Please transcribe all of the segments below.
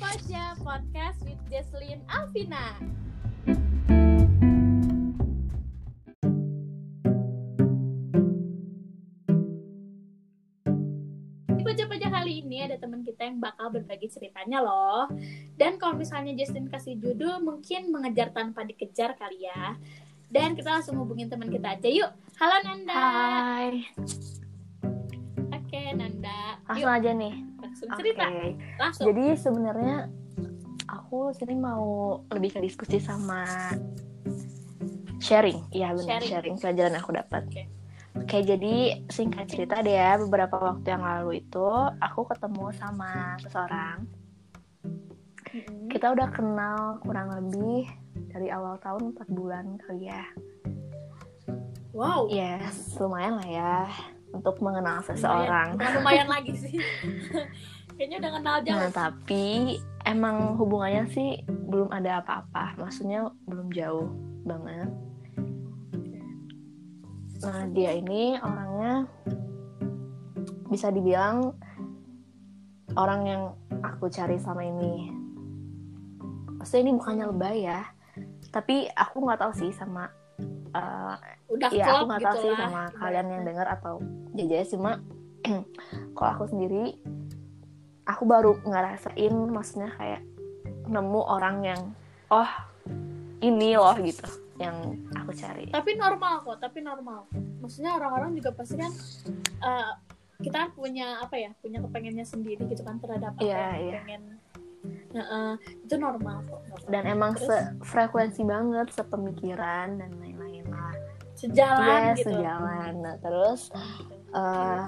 Posya Podcast with Jesslyn Alvina. Di pojok-pojok kali ini ada teman kita yang bakal berbagi ceritanya loh. Dan kalau misalnya Justin kasih judul mungkin mengejar tanpa dikejar kali ya. Dan kita langsung hubungin teman kita aja yuk. Halo Nanda. Hai, Oke Nanda. langsung Yuk aja nih. Langsung cerita. Langsung. Jadi sebenarnya aku sini mau lebih ke diskusi sama sharing. Iya benar, Sharing. sharing. pelajaran aku dapat. Oke. Oke, jadi singkat cerita deh ya, beberapa waktu yang lalu itu aku ketemu sama seseorang. Kita udah kenal kurang lebih dari awal tahun 4 bulan kali ya. Wow. Yes, lumayan lah ya untuk mengenal Lumayan. seseorang. Bukan lumayan lagi sih. Kayaknya udah kenal jauh. Nah, tapi emang hubungannya sih belum ada apa-apa. Maksudnya belum jauh banget. Nah, dia ini orangnya bisa dibilang orang yang aku cari selama ini. Maksudnya ini bukannya lebay ya. Tapi aku nggak tahu sih sama eh, udah Iya, klop aku gitu tahu sih lah. sama kalian yang dengar atau jajanya cuma kalau aku sendiri aku baru ngerasain maksudnya kayak nemu orang yang oh ini loh gitu yang aku cari. Tapi normal kok, tapi normal. Maksudnya orang-orang juga pasti kan eh, kita punya apa ya, punya kepengennya sendiri gitu kan terhadap apa Iya, yang iya. pengen. Nah, eh, itu normal kok. normal. Dan emang Terus? sefrekuensi banget, sepemikiran dan lain-lain. Sejalan Iya, gitu. sejalan. Nah, terus eh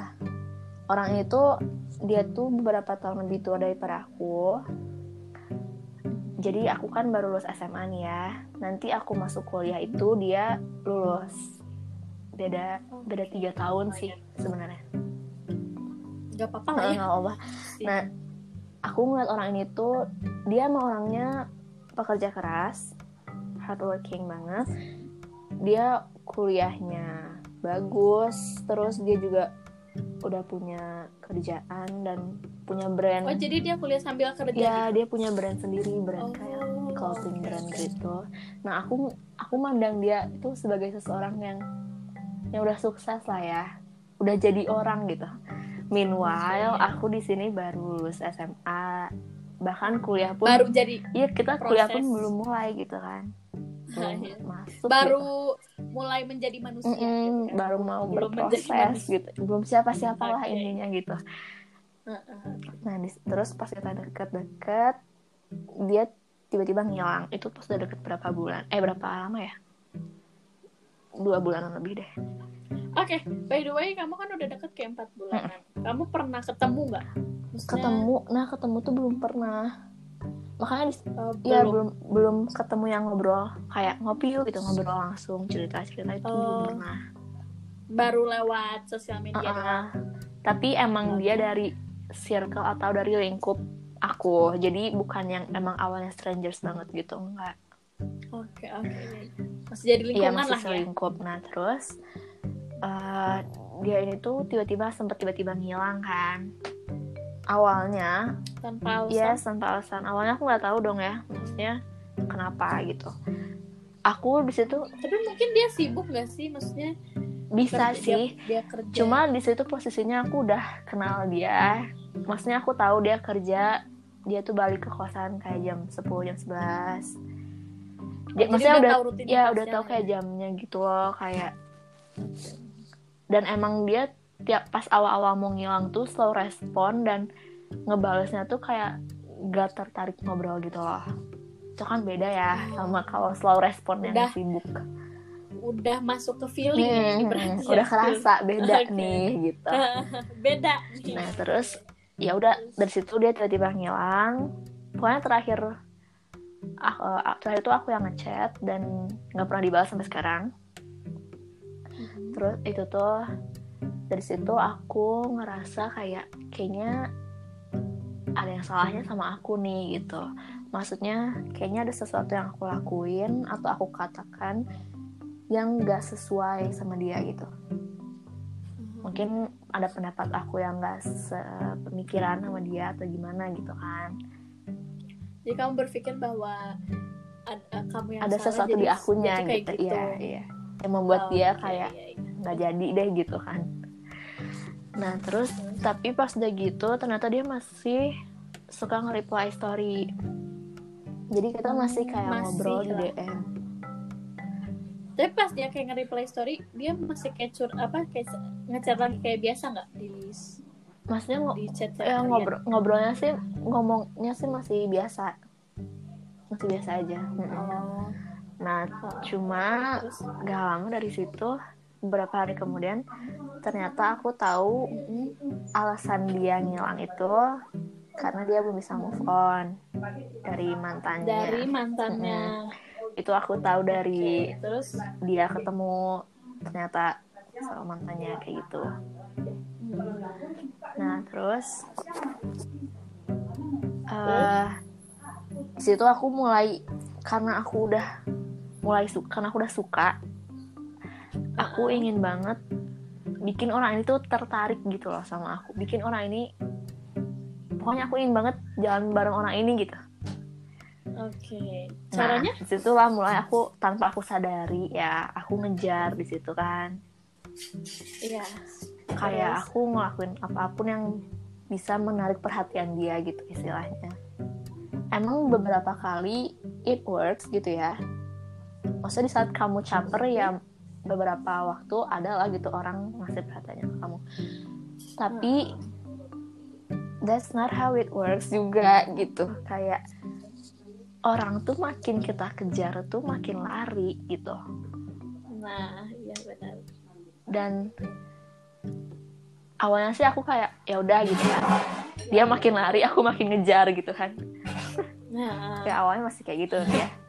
orang itu dia tuh beberapa tahun lebih tua daripada aku. Jadi aku kan baru lulus SMA nih ya. Nanti aku masuk kuliah itu dia lulus. Beda beda tiga tahun sih sebenarnya. Gak apa-apa lah ya. Nggak apa-apa. Nah, aku ngeliat orang ini tuh dia emang orangnya pekerja keras, hardworking banget. Dia kuliahnya bagus, terus dia juga udah punya kerjaan dan punya brand. Oh, jadi dia kuliah sambil kerja ya, gitu. dia punya brand sendiri, brand kayak Oh, clothing oke, brand gitu. Nah, aku aku mandang dia itu sebagai seseorang yang yang udah sukses lah ya. Udah jadi orang gitu. Meanwhile, aku di sini baru lulus SMA. Bahkan kuliah pun Baru jadi Iya, kita kuliah pun proses. belum mulai gitu kan. Belum Iya. masuk. baru mulai menjadi manusia Mm-mm, gitu kan. baru mau Belum berproses gitu. Belum siapa-siapa lah Oke. intinya gitu. Nah, di- terus pas kita deket-deket, dia tiba-tiba ngilang. Itu pas udah deket berapa bulan? Eh, berapa lama ya? Dua bulanan lebih deh. Oke, by the way, kamu kan udah deket kayak empat bulanan. Kamu pernah ketemu nggak? Maksudnya, Ketemu, nah ketemu tuh belum pernah. Makanya di- eh, ya belum. belum belum ketemu yang ngobrol kayak ngopi yuk gitu ngobrol langsung cerita-cerita itu belum Oh, pernah. baru lewat sosial media Uh-uh. doang. Tapi emang Oke. dia dari circle atau dari lingkup aku. Jadi bukan yang emang awalnya strangers banget gitu, enggak. Oke, oke. Masih jadi Iya lingkungan masih lah ya. Nah terus eh, dia ini tuh tiba-tiba sempet tiba-tiba ngilang kan. Awalnya, Tanpa alasan. yes tanpa alasan. Awalnya aku nggak tahu dong ya, maksudnya kenapa gitu. Aku di situ Tapi mungkin dia sibuk gak sih? Maksudnya bisa kerja- sih, Dia, dia kerja. Cuma di situ posisinya aku udah kenal dia. Maksudnya aku tahu dia kerja, dia tuh balik ke kosan kayak jam 10, jam 11. Oh, Dia, jadi maksudnya udah, tahu ya udah tahu lah kayak ya. jamnya gitu loh, kayak dan emang dia tiap pas awal-awal mau ngilang tuh slow respon dan ngebalesnya tuh kayak gak tertarik ngobrol gitu loh. Itu kan beda ya sama kalau slow respon yang Udah. sibuk. Udah masuk ke feeling ya, Hmm, berarti ya. udah kerasa beda Oke. nih gitu. Beda nih. Nah terus ya udah dari situ dia tiba-tiba ngilang. Pokoknya terakhir ah, eh, terakhir itu aku yang ngechat dan nggak pernah dibalas sampai sekarang. Mhm. Terus itu tuh dari situ aku ngerasa kayak kayaknya ada yang salahnya sama aku nih gitu. Maksudnya kayaknya ada sesuatu yang aku lakuin atau aku katakan yang gak sesuai sama dia gitu. Mungkin ada pendapat aku yang gak sepemikiran sama dia atau gimana gitu kan. jadi kamu berpikir bahwa ada kamu yang ada salah, sesuatu di akunya kayak gitu, iya iya yang membuat Oh, dia kayak iya, iya. nggak jadi deh gitu kan. Nah terus tapi pas udah gitu ternyata dia masih suka nge-reply story. Jadi kita masih kayak Masih ngobrol di lah. DM tapi pas dia kayak nge-reply story dia masih kayak cur apa kayak ngechat lagi kayak biasa nggak di maksudnya ngo- di chat ya, ngobrol ngobrolnya sih ngomongnya sih masih biasa. Masih biasa aja oh nah cuma gak lama dari situ beberapa hari kemudian ternyata aku tahu alasan dia ngilang itu karena dia belum bisa move on dari mantannya. Dari mantannya. Itu aku tahu dari terus? dia ketemu ternyata sama mantannya kayak gitu. Nah terus? eh di situ aku mulai karena aku udah mulai suka karena aku udah suka aku ingin banget bikin orang ini tuh tertarik gitu loh sama aku. Bikin orang ini pokoknya aku ingin banget jalan bareng orang ini gitu. Oke Nah, caranya? di situ lah mulai aku tanpa aku sadari ya aku ngejar di situ kan. Iya. Kayak Terus? aku ngelakuin apa pun yang bisa menarik perhatian dia gitu istilahnya. Emang beberapa kali it works gitu ya maksudnya di saat kamu caper ya beberapa waktu ada lah gitu orang ngasih perhatiannya ke kamu. Tapi that's not how it works juga gitu. Kayak orang tuh makin kita kejar tuh makin lari gitu. Nah iya benar. Dan awalnya sih aku kayak ya udah gitu kan. Dia makin lari aku makin ngejar gitu kan. Nah. Kayak awalnya masih kayak gitu ya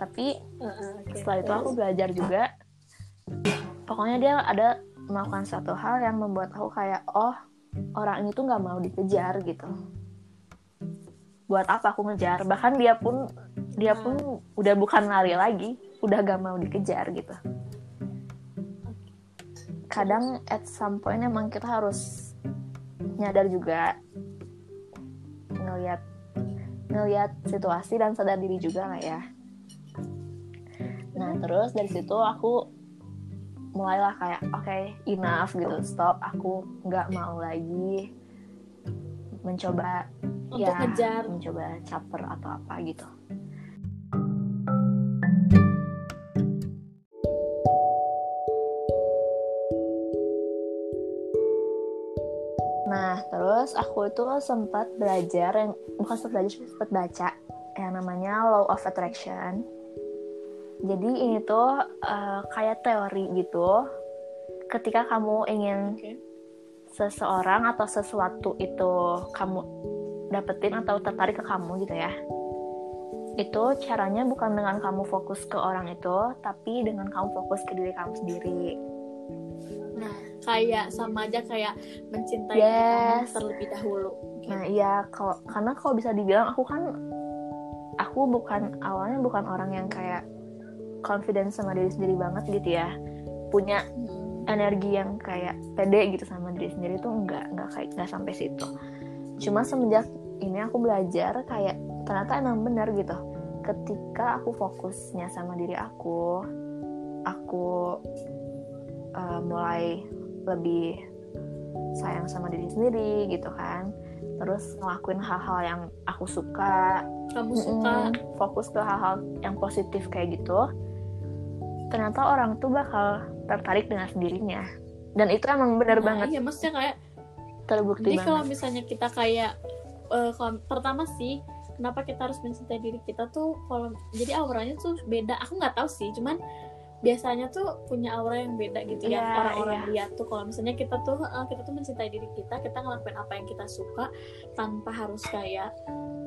tapi uh, oke. setelah itu aku belajar juga. Pokoknya dia ada melakukan satu hal yang membuat aku kayak oh orang ini tuh nggak mau dikejar gitu. Buat apa aku ngejar? Bahkan dia pun dia pun udah bukan lari lagi udah gak mau dikejar gitu. Kadang at some point emang kita harus nyadar juga ngelihat ngelihat situasi dan sadar diri juga lah ya nah terus dari situ aku mulailah kayak oke enough gitu. Stop aku nggak mau lagi mencoba untuk ya ngejar. mencoba caper atau apa gitu. Nah, terus aku itu sempat belajar yang bukan sempat belajar, sempat baca yang namanya Law of Attraction. Jadi ini tuh eh, kayak teori gitu. Ketika kamu ingin Oke. seseorang atau sesuatu itu kamu dapetin atau tertarik ke kamu gitu ya. Itu caranya bukan dengan kamu fokus ke orang itu, tapi dengan kamu fokus ke diri kamu sendiri. nah kayak sama aja kayak mencintai Yes. kamu terlebih dahulu Nah, iya kalau karena kalau bisa dibilang aku kan aku bukan awalnya bukan orang yang kayak confidence sama diri sendiri banget gitu ya. Punya energi yang kayak pede gitu sama diri sendiri tuh enggak enggak kayak enggak sampai situ. Cuma semenjak ini aku belajar kayak ternyata emang benar gitu. Ketika aku fokusnya sama diri aku, aku uh, mulai lebih sayang sama diri sendiri gitu kan. Terus ngelakuin hal-hal yang aku suka, kamu suka Mm-mm, fokus ke hal-hal yang positif kayak gitu ternyata orang tuh bakal tertarik dengan sendirinya? Dan itu emang benar Nah, banget. iya maksudnya kayak terbukti jadi kalau banget. misalnya kita kayak eh, kalau- pertama sih kenapa kita harus mencintai diri kita tuh kalau jadi auranya tuh beda. Aku nggak tahu sih cuman biasanya tuh punya aura yang beda gitu ya. Iya, orang-orang lihat tuh kalau misalnya kita tuh eh, kita tuh mencintai diri kita kita ngelakuin apa yang kita suka tanpa harus kayak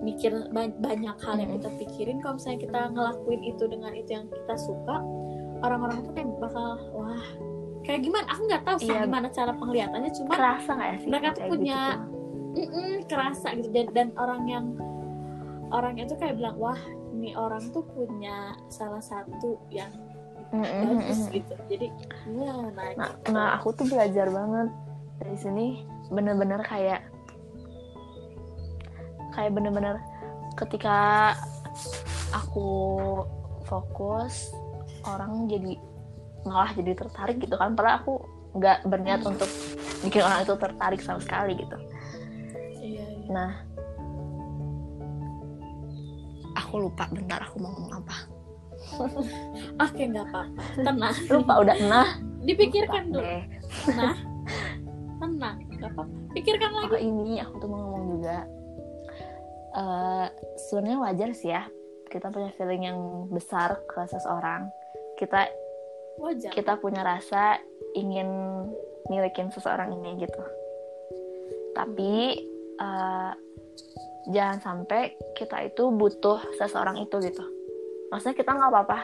mikir ba- banyak hal yang kita pikirin. Kalau misalnya kita ngelakuin itu dengan itu yang kita suka orang-orang tuh kayak bakal wah kayak gimana aku nggak tahu sih Iya. gimana cara penglihatannya cuman kerasa nggak ya sih mereka tuh kayak punya- gitu kerasa gitu dan, dan orang yang orang itu kayak bilang wah ini orang tuh punya salah satu yang Mm-mm, bagus mm-mm. gitu jadi ya nah, nah, gitu. nah aku tuh belajar banget dari sini bener-bener kayak kayak bener-bener ketika aku fokus orang jadi malah jadi tertarik gitu kan. Padahal aku nggak berniat untuk bikin orang itu tertarik sama sekali gitu. Iya, iya. nah. Aku lupa bentar aku mau ngomong apa. Oke nggak apa-apa. Tenang. Lupa udah nah dipikirkan lupa dulu. deh. nah tenang nggak apa-apa. Pikirkan oh lagi ini aku tuh mau ngomong juga. Eh sebenarnya wajar sih ya kita punya feeling yang besar ke seseorang kita wajar. kita punya rasa ingin milikin seseorang ini gitu. Tapi eh, jangan sampai kita itu butuh seseorang itu gitu. Maksudnya kita nggak apa-apa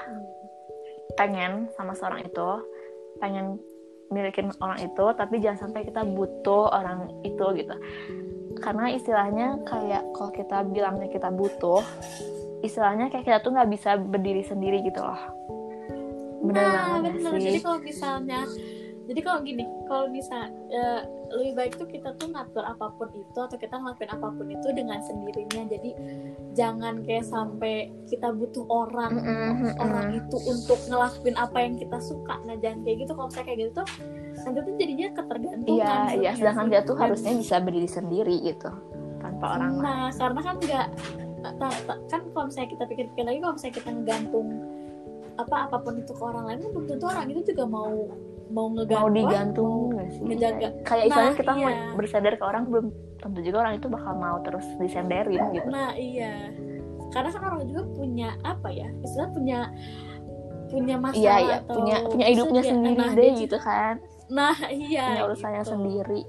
pengen sama seorang itu pengen milikin orang itu tapi jangan sampai kita butuh orang itu gitu. Karena istilahnya kayak kalau kita bilangnya kita butuh istilahnya kayak kita tuh nggak bisa berdiri sendiri gitu loh bener nah bener. Gak jadi kalau misalnya jadi kalau gini kalau misal eh, lebih baik tuh kita tuh ngatur apa pun itu atau kita ngelakuin apa pun itu dengan sendirinya. Jadi jangan kayak sampai kita butuh orang Mm-mm, mm-mm. orang itu untuk ngelakuin apa yang kita suka. Nah jangan kayak gitu. Kalau misalnya kayak gitu tuh nanti tuh jadinya ketergantungan. Iya iya. Sebenarnya sedangkan dia tuh harusnya bisa berdiri sendiri gitu tanpa orang lain. nah karena kan nggak kan kalau misalnya kita pikir-pikir lagi kalau misalnya kita ngegantung apa apa pun itu ke orang lain kan belum tentu orang itu juga mau mau ngegantung mau digantung nggak sih ngejaga. kayak istilahnya Nah, kita mau iya. bersender ke orang belum tentu juga orang itu bakal mau terus disenderin gitu Nah iya, karena kan orang juga punya apa ya, istilah punya punya masalah iya iya atau punya punya hidupnya sendiri nah, deh gitu kan Nah iya. punya urusannya gitu. sendiri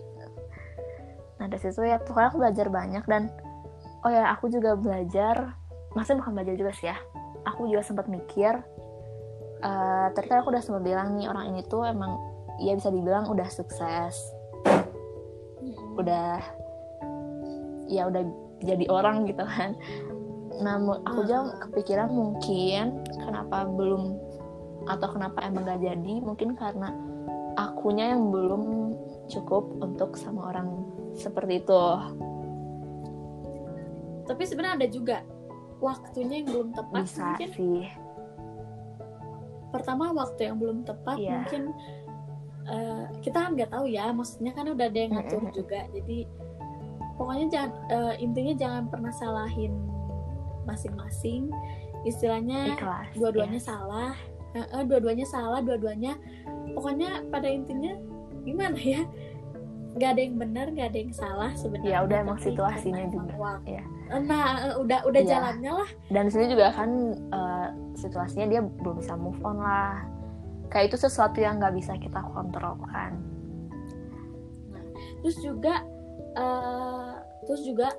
nah dari situ ya pokoknya aku belajar banyak dan oh ya aku juga belajar maksudnya bukan belajar juga sih ya aku juga sempat mikir eh tadi kan aku udah sempat bilang nih orang ini tuh emang ya bisa dibilang udah sukses. Udah ya udah jadi orang gitu kan. Mu- aku juga kepikiran mungkin kenapa belum atau kenapa emang gak jadi mungkin karena akunya yang belum cukup untuk sama orang seperti itu. Tapi sebenarnya ada juga waktunya yang belum tepat. bisa Mungkin. sih pertama waktu yang belum tepat Iya. mungkin eh, kita kan nggak tahu ya, maksudnya kan udah ada yang ngatur Mm-mm. juga. Jadi pokoknya jangan eh, intinya jangan pernah salahin masing-masing. Istilahnya ikhlas dua-duanya ya. salah Eh, eh, dua-duanya salah dua-duanya pokoknya pada intinya gimana ya nggak ada yang benar nggak ada yang salah sebenarnya Ya, udah emang tapi situasinya juga, waktu. ya. Nah udah udah Ya. jalannya lah dan sini juga kan eh, situasinya dia belum bisa move on lah kayak itu sesuatu yang nggak bisa kita kontrol kan terus juga eh, terus juga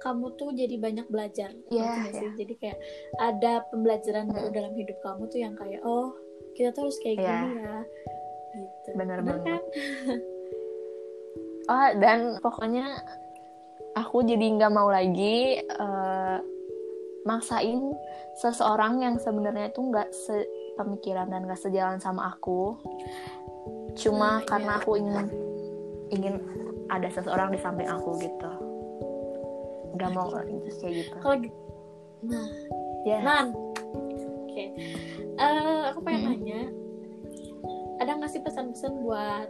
kamu tuh jadi banyak belajar sih? iya. jadi kayak ada pembelajaran baru Mm. dalam hidup kamu tuh yang kayak oh kita tuh harus kayak Iya. gini ya gitu Bener Bener banget. kan Oh, dan pokoknya aku jadi nggak mau lagi eh, maksain seseorang yang sebenarnya itu nggak sepemikiran dan nggak sejalan sama aku. Cuma Nah, karena iya. aku ingin ingin ada seseorang di samping aku gitu. Nggak mau kayak gitu. kalau gi- nah Ya, Nan, oke. Eh, aku pengen Hmm. nanya, ada nggak sih pesan-pesan buat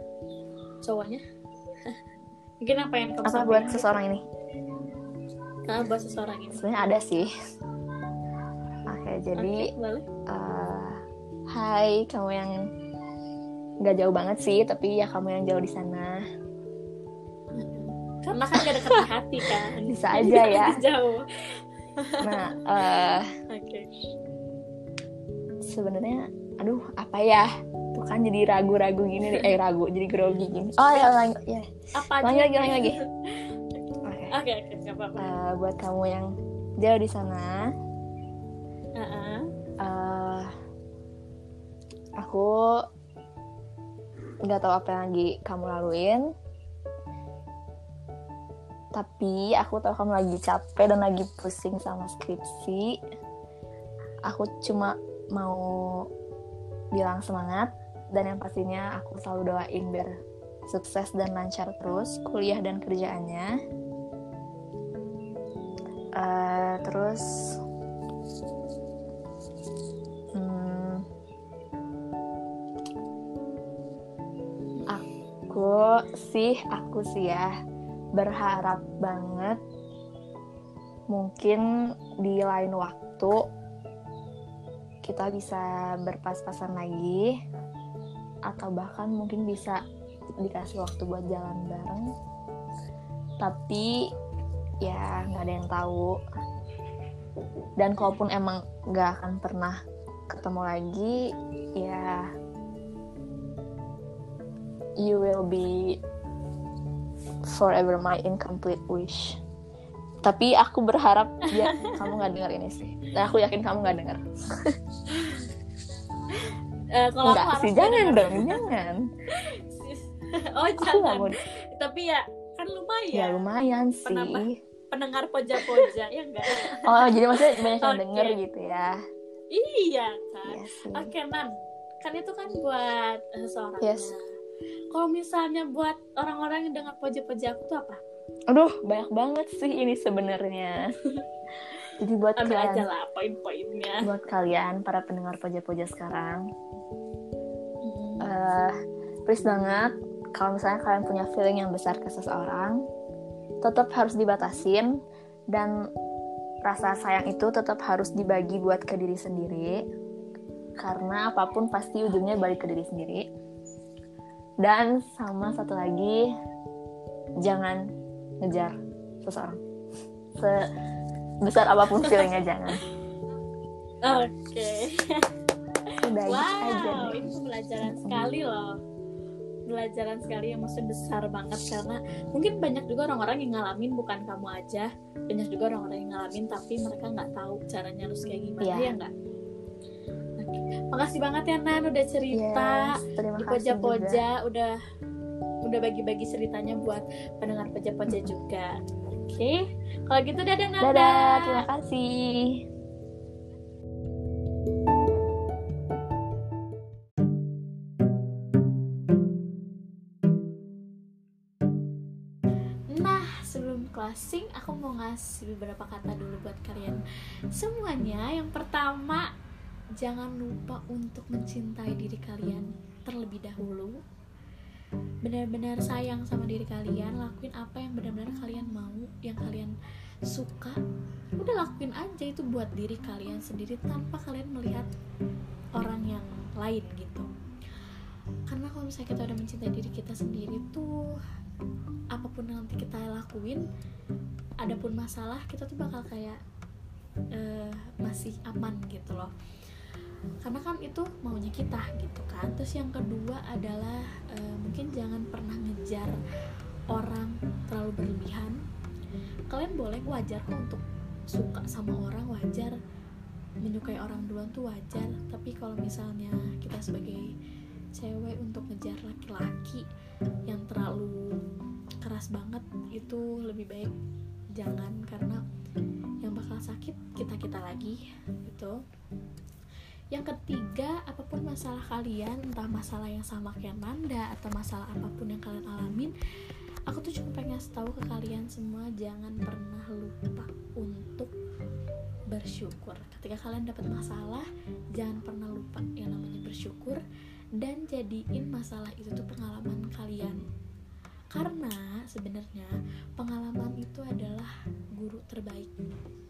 cowoknya? Mungkin apa yang kamu apa buat seseorang ini? Nah, buat seseorang ini. Sebenarnya ada sih. Oke, jadi Oke, boleh. Eh, hai kamu yang nggak jauh banget sih tapi ya kamu yang jauh di sana Karena kan gak deket di hati kan. Bisa aja ya. Jauh. nah eh, Oke. sebenarnya aduh apa ya kan jadi ragu-ragu gini nih. eh ragu jadi grogi gini oh ya lagi ya Apa? Lanjut lagi, lanjut lagi. oke Oke, apa-apa. Eh, buat kamu yang jauh di sana Heeh. eh, aku nggak tahu apa yang lagi kamu laluin tapi aku tahu kamu lagi capek dan lagi pusing sama skripsi aku cuma mau bilang semangat dan yang pastinya aku selalu doain biar sukses dan lancar terus kuliah dan kerjaannya. Uh, terus hmm, aku sih aku sih ya berharap banget mungkin di lain waktu kita bisa berpas-pasan lagi atau bahkan mungkin bisa dikasih waktu buat jalan bareng. Tapi ya nggak ada yang tahu. Dan kalaupun emang nggak akan pernah ketemu lagi ya you will be forever my incomplete wish. Tapi aku berharap ya kamu nggak dengar ini sih. Dan aku yakin kamu nggak dengar uh, kalau Enggak sih jangan dong jangan. Oh jangan. mau... tapi ya kan lumayan. Ya lumayan sih. Penambah, pendengar poja-poja ya enggak oh jadi maksudnya banyak yang okay. denger gitu ya? Iya kan? Iya oke okay, nan. Kan itu kan buat uh, seorang yes. kalau misalnya buat orang-orang yang dengar poja-poja aku tuh apa? Aduh banyak banget sih ini sebenarnya jadi buat Ambil kalian. aja lah poin-poinnya. Buat kalian para pendengar poja-poja sekarang. Hmm. uh, please banget kalau misalnya kalian punya feeling yang besar ke seseorang tetap harus dibatasin. Dan rasa sayang itu tetap harus dibagi buat ke diri sendiri. Karena apa pun pasti ujungnya balik ke diri sendiri. Dan sama satu lagi jangan ngejar seseorang sebesar apa pun feelingnya jangan. Oke. Okay. udah wow, aja. itu pelajaran sekali loh. Pelajaran sekali yang maksudnya besar banget karena mungkin banyak juga orang-orang yang ngalamin bukan kamu aja. Banyak juga orang-orang yang ngalamin tapi mereka nggak tahu caranya harus kayak gimana yeah. ya nggak? Makasih banget ya Nan udah cerita. Yes, di poja-poja udah udah bagi-bagi ceritanya buat pendengar poja-poja juga oke. Okay? kalau gitu dadah Nanda. Dadah terima kasih. Closing aku mau ngasih beberapa kata dulu buat kalian semuanya. Yang pertama jangan lupa untuk mencintai diri kalian terlebih dahulu benar-benar sayang sama diri kalian lakuin apa yang benar-benar kalian mau yang kalian suka udah lakuin aja itu buat diri kalian sendiri tanpa kalian melihat orang yang lain gitu. Karena kalau misalnya kita udah mencintai diri kita sendiri tuh apa pun nanti kita lakuin adapun masalah kita tuh bakal kayak uh, masih aman gitu loh karena kan itu maunya kita gitu kan. Terus yang kedua adalah uh, mungkin jangan pernah ngejar orang terlalu berlebihan. Kalian boleh wajar kok untuk suka sama orang wajar. Menyukai orang duluan tuh wajar. Tapi kalau misalnya kita sebagai cewek untuk ngejar laki-laki yang terlalu keras banget itu lebih baik jangan. Karena yang bakal sakit kita kita lagi gitu yang ketiga apa pun masalah kalian entah masalah yang sama kayak Nanda atau masalah apa pun yang kalian alamin aku tuh cuma pengen tahu ke kalian semua jangan pernah lupa untuk bersyukur. Ketika kalian dapat masalah jangan pernah lupa yang namanya bersyukur dan jadiin masalah itu tuh pengalaman kalian. Karena sebenarnya pengalaman itu adalah guru terbaik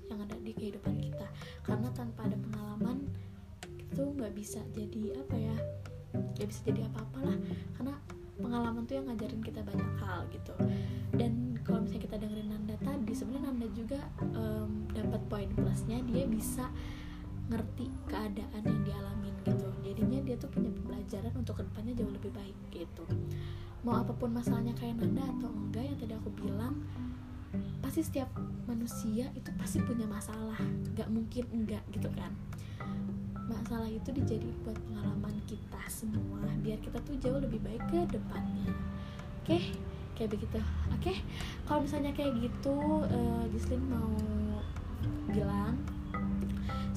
yang ada di kehidupan kita. Karena tanpa ada pengalaman itu nggak bisa jadi apa ya nggak bisa jadi apa-apalah karena pengalaman tuh yang ngajarin kita banyak hal gitu. Dan kalau misalnya kita dengerin Nanda tadi sebenarnya Nanda juga um, dapat poin plusnya dia bisa ngerti keadaan yang dialamin gitu. Jadinya dia tuh punya pembelajaran untuk ke depannya jauh lebih baik gitu. Mau apa pun masalahnya kayak Nanda atau enggak yang tadi aku bilang pasti setiap manusia itu pasti punya masalah. Nggak mungkin enggak gitu kan masalah itu dijadiin buat pengalaman kita semua biar kita tuh jauh lebih baik ke depannya oke okay? kayak begitu oke okay? kalau misalnya kayak gitu uh, Gislin mau bilang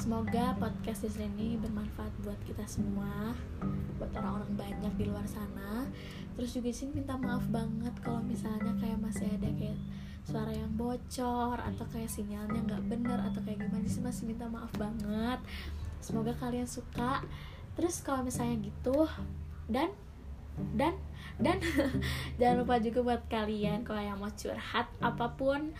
Semoga podcast di ini bermanfaat buat kita semua, buat orang-orang banyak di luar sana. Terus juga sih minta maaf banget kalau misalnya kayak masih ada kayak suara yang bocor atau kayak sinyalnya nggak bener atau kayak gimana sih masih minta maaf banget semoga kalian suka. Terus kalau misalnya gitu dan dan dan jangan lupa juga buat kalian kalau yang mau curhat apa pun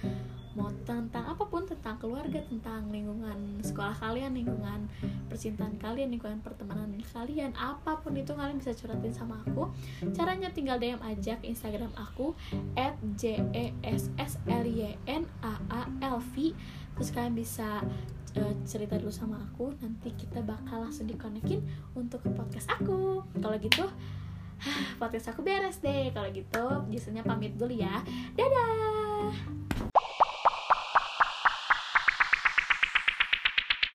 mau tentang apa pun tentang keluarga tentang lingkungan sekolah kalian lingkungan percintaan kalian lingkungan pertemanan kalian apa pun itu kalian bisa curhatin sama aku. Caranya tinggal DM aja ke Instagram aku at j terus kalian bisa uh, cerita dulu sama aku nanti kita bakal langsung dikonekin untuk ke podcast aku. Kalau gitu podcast aku beres deh. Kalau gitu biasanya pamit dulu ya. Dadah